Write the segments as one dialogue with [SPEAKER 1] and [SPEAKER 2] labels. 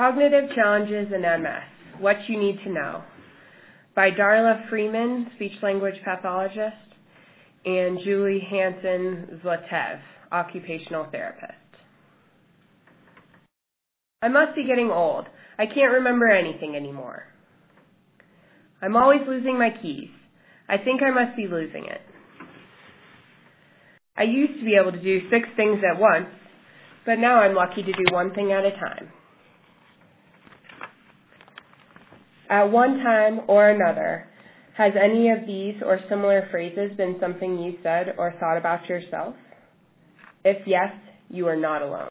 [SPEAKER 1] Cognitive Challenges in MS What You Need to Know by Darla Freeman, speech language pathologist, and Julie Hansen Zlatev, occupational therapist. I must be getting old. I can't remember anything anymore. I'm always losing my keys. I think I must be losing it. I used to be able to do six things at once, but now I'm lucky to do one thing at a time. At one time or another, has any of these or similar phrases been something you said or thought about yourself? If yes, you are not alone.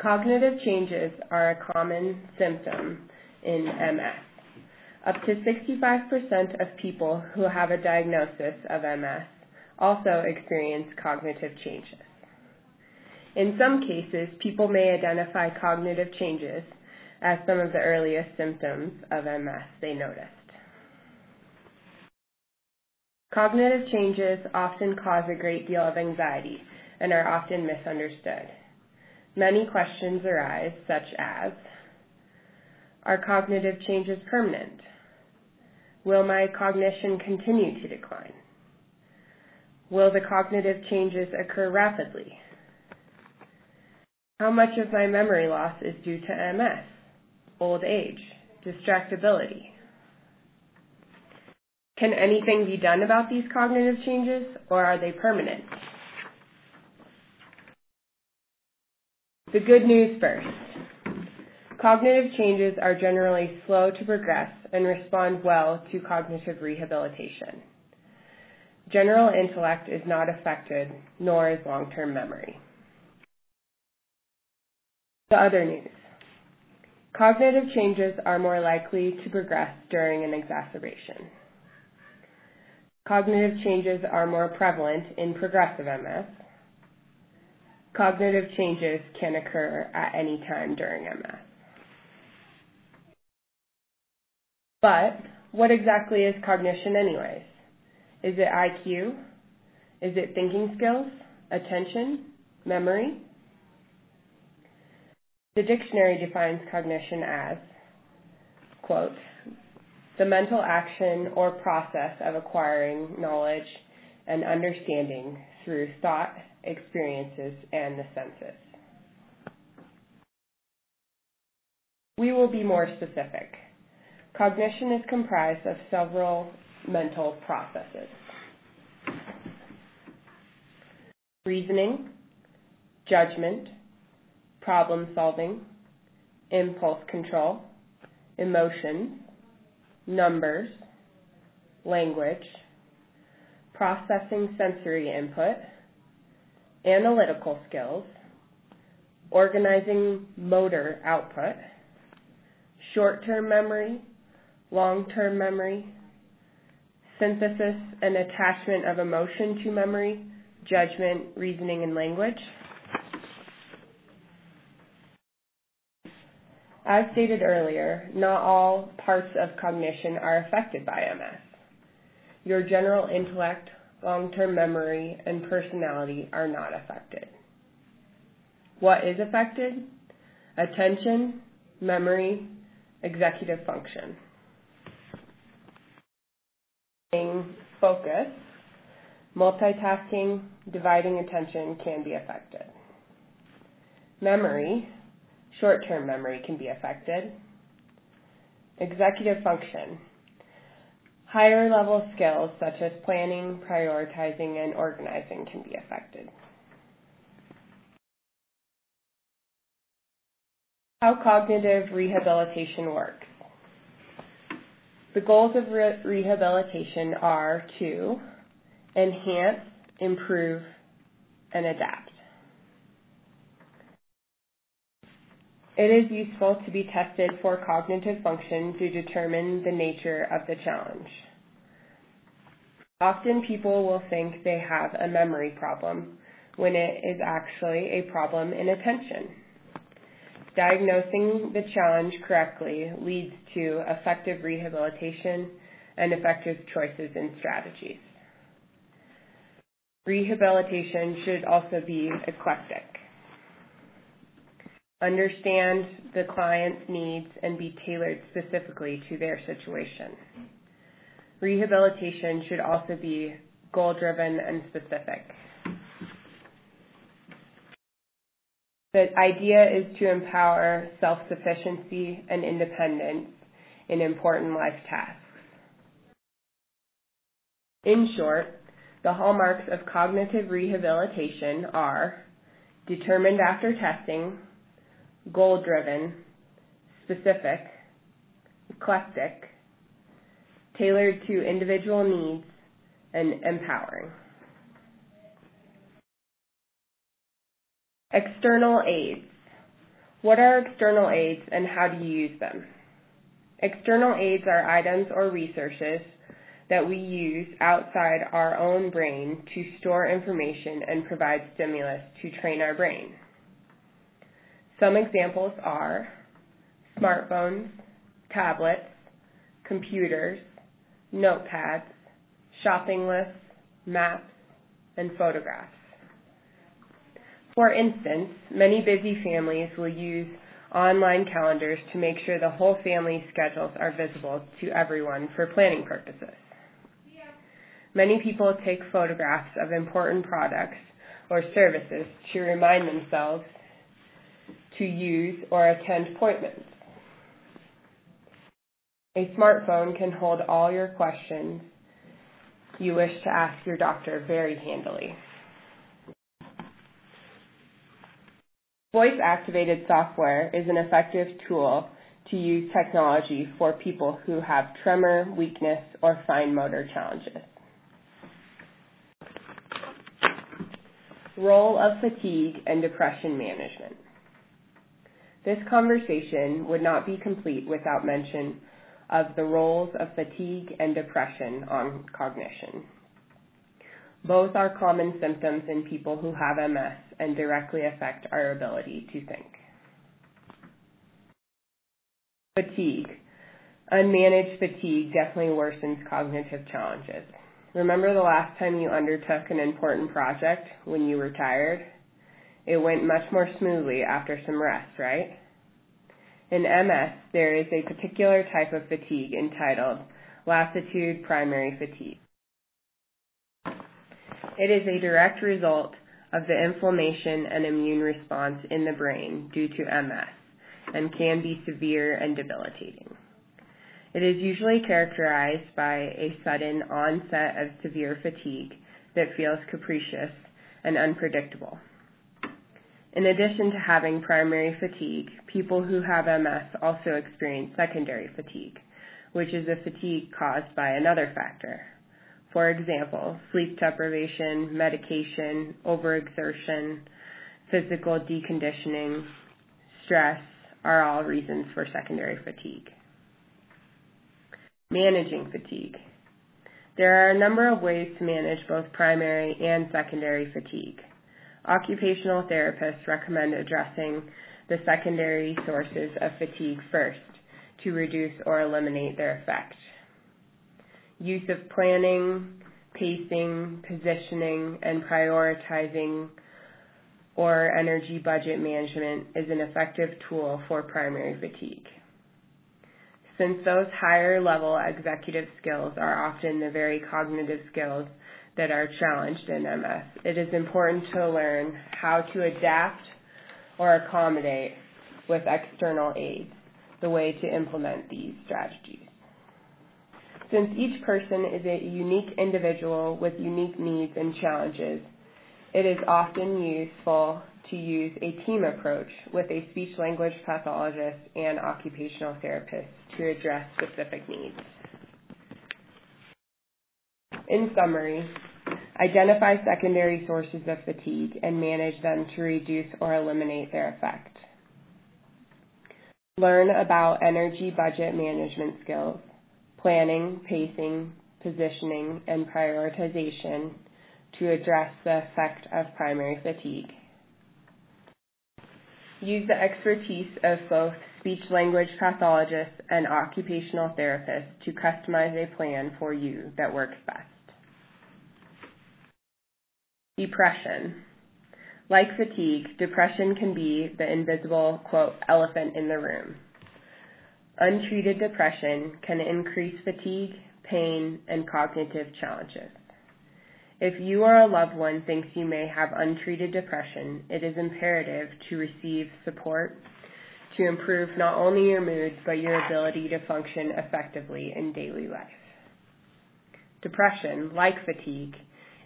[SPEAKER 1] Cognitive changes are a common symptom in MS. Up to 65% of people who have a diagnosis of MS also experience cognitive changes. In some cases, people may identify cognitive changes as some of the earliest symptoms of MS they noticed. Cognitive changes often cause a great deal of anxiety and are often misunderstood. Many questions arise, such as Are cognitive changes permanent? Will my cognition continue to decline? Will the cognitive changes occur rapidly? How much of my memory loss is due to MS, old age, distractibility? Can anything be done about these cognitive changes, or are they permanent? The good news first. Cognitive changes are generally slow to progress and respond well to cognitive rehabilitation. General intellect is not affected, nor is long-term memory. The other news. Cognitive changes are more likely to progress during an exacerbation. Cognitive changes are more prevalent in progressive MS. Cognitive changes can occur at any time during MS. But what exactly is cognition anyways? Is it IQ? Is it thinking skills, attention, memory? The dictionary defines cognition as, quote, the mental action or process of acquiring knowledge and understanding through thought, experiences, and the senses. We will be more specific. Cognition is comprised of several mental processes. Reasoning, judgment, problem solving, impulse control, emotions, numbers, language, processing sensory input, analytical skills, organizing motor output, short-term memory, long-term memory, synthesis and attachment of emotion to memory, judgment, reasoning, and language, As stated earlier, not all parts of cognition are affected by MS. Your general intellect, long-term memory, and personality are not affected. What is affected? Attention, memory, executive function. Focus, multitasking, dividing attention can be affected. Memory, Short-term memory can be affected. Executive function. Higher level skills such as planning, prioritizing, and organizing can be affected. How cognitive rehabilitation works. The goals of re- rehabilitation are to enhance, improve, and adapt. It is useful to be tested for cognitive function to determine the nature of the challenge. Often people will think they have a memory problem when it is actually a problem in attention. Diagnosing the challenge correctly leads to effective rehabilitation and effective choices and strategies. Rehabilitation should also be eclectic. Understand the client's needs, and be tailored specifically to their situation. Rehabilitation should also be goal-driven and specific. The idea is to empower self-sufficiency and independence in important life tasks. In short, the hallmarks of cognitive rehabilitation are determined after testing, goal-driven, specific, eclectic, tailored to individual needs, and empowering. External aids. What are external aids and how do you use them? External aids are items or resources that we use outside our own brain to store information and provide stimulus to train our brain. Some examples are smartphones, tablets, computers, notepads, shopping lists, maps, and photographs. For instance, many busy families will use online calendars to make sure the whole family's schedules are visible to everyone for planning purposes. Many people take photographs of important products or services to remind themselves to use or attend appointments. A smartphone can hold all your questions you wish to ask your doctor very handily. Voice activated software is an effective tool to use technology for people who have tremor, weakness, or fine motor challenges. Role of fatigue and depression management. This conversation would not be complete without mention of the roles of fatigue and depression on cognition. Both are common symptoms in people who have MS and directly affect our ability to think. Fatigue. Unmanaged fatigue definitely worsens cognitive challenges. Remember the last time you undertook an important project when you were tired? It went much more smoothly after some rest, right? In MS, there is a particular type of fatigue entitled lassitude primary fatigue. It is a direct result of the inflammation and immune response in the brain due to MS and can be severe and debilitating. It is usually characterized by a sudden onset of severe fatigue that feels capricious and unpredictable. In addition to having primary fatigue, people who have MS also experience secondary fatigue, which is a fatigue caused by another factor, for example, sleep deprivation, medication, overexertion, physical deconditioning, stress are all reasons for secondary fatigue. Managing fatigue. There are a number of ways to manage both primary and secondary fatigue. Occupational therapists recommend addressing the secondary sources of fatigue first to reduce or eliminate their effect use of planning, pacing, positioning, and prioritizing or energy budget management is an effective tool for primary fatigue. Since those higher level executive skills are often the very cognitive skills that are challenged in MS, it is important to learn how to adapt or accommodate with external aids, the way to implement these strategies. Since each person is a unique individual with unique needs and challenges, it is often useful to use a team approach with a speech language pathologist and occupational therapist to address specific needs. In summary, identify secondary sources of fatigue and manage them to reduce or eliminate their effect. Learn about energy budget management skills planning, pacing, positioning, and prioritization to address the effect of primary fatigue. Use the expertise of both speech language pathologists and occupational therapists to customize a plan for you that works best. Depression. Like fatigue, depression can be the invisible, quote, elephant in the room. Untreated depression can increase fatigue, pain, and cognitive challenges. If you or a loved one thinks you may have untreated depression, it is imperative to receive support to improve not only your mood, but your ability to function effectively in daily life. Depression, like fatigue,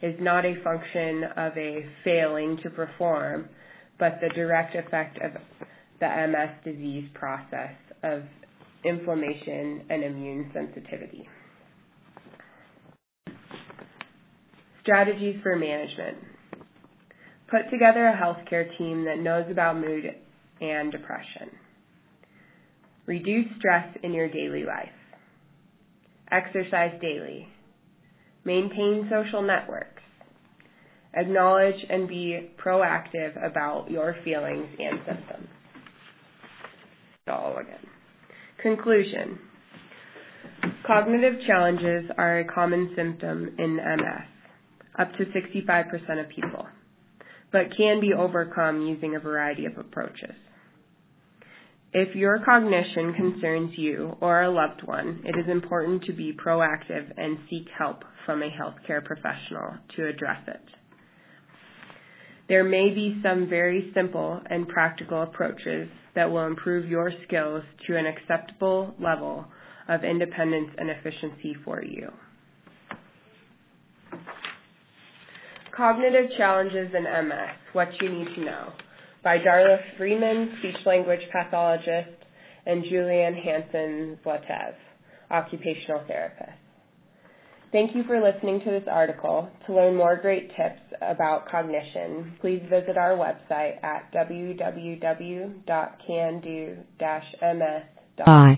[SPEAKER 1] is not a function of a failing to perform, but the direct effect of the MS disease process of inflammation and immune sensitivity. Strategies for management. Put together a healthcare team that knows about mood and depression. Reduce stress in your daily life. Exercise daily. Maintain social networks. Acknowledge and be proactive about your feelings and symptoms. All again. Conclusion. Cognitive challenges are a common symptom in MS up to 65% of people, but can be overcome using a variety of approaches. If your cognition concerns you or a loved one, it is important to be proactive and seek help from a healthcare professional to address it. There may be some very simple and practical approaches that will improve your skills to an acceptable level of independence and efficiency for you. Cognitive Challenges in MS What You Need to Know by Darla Freeman, speech language pathologist, and Julianne Hansen Zlatev, occupational therapist. Thank you for listening to this article. To learn more great tips about cognition, please visit our website at www.cando-ms.com.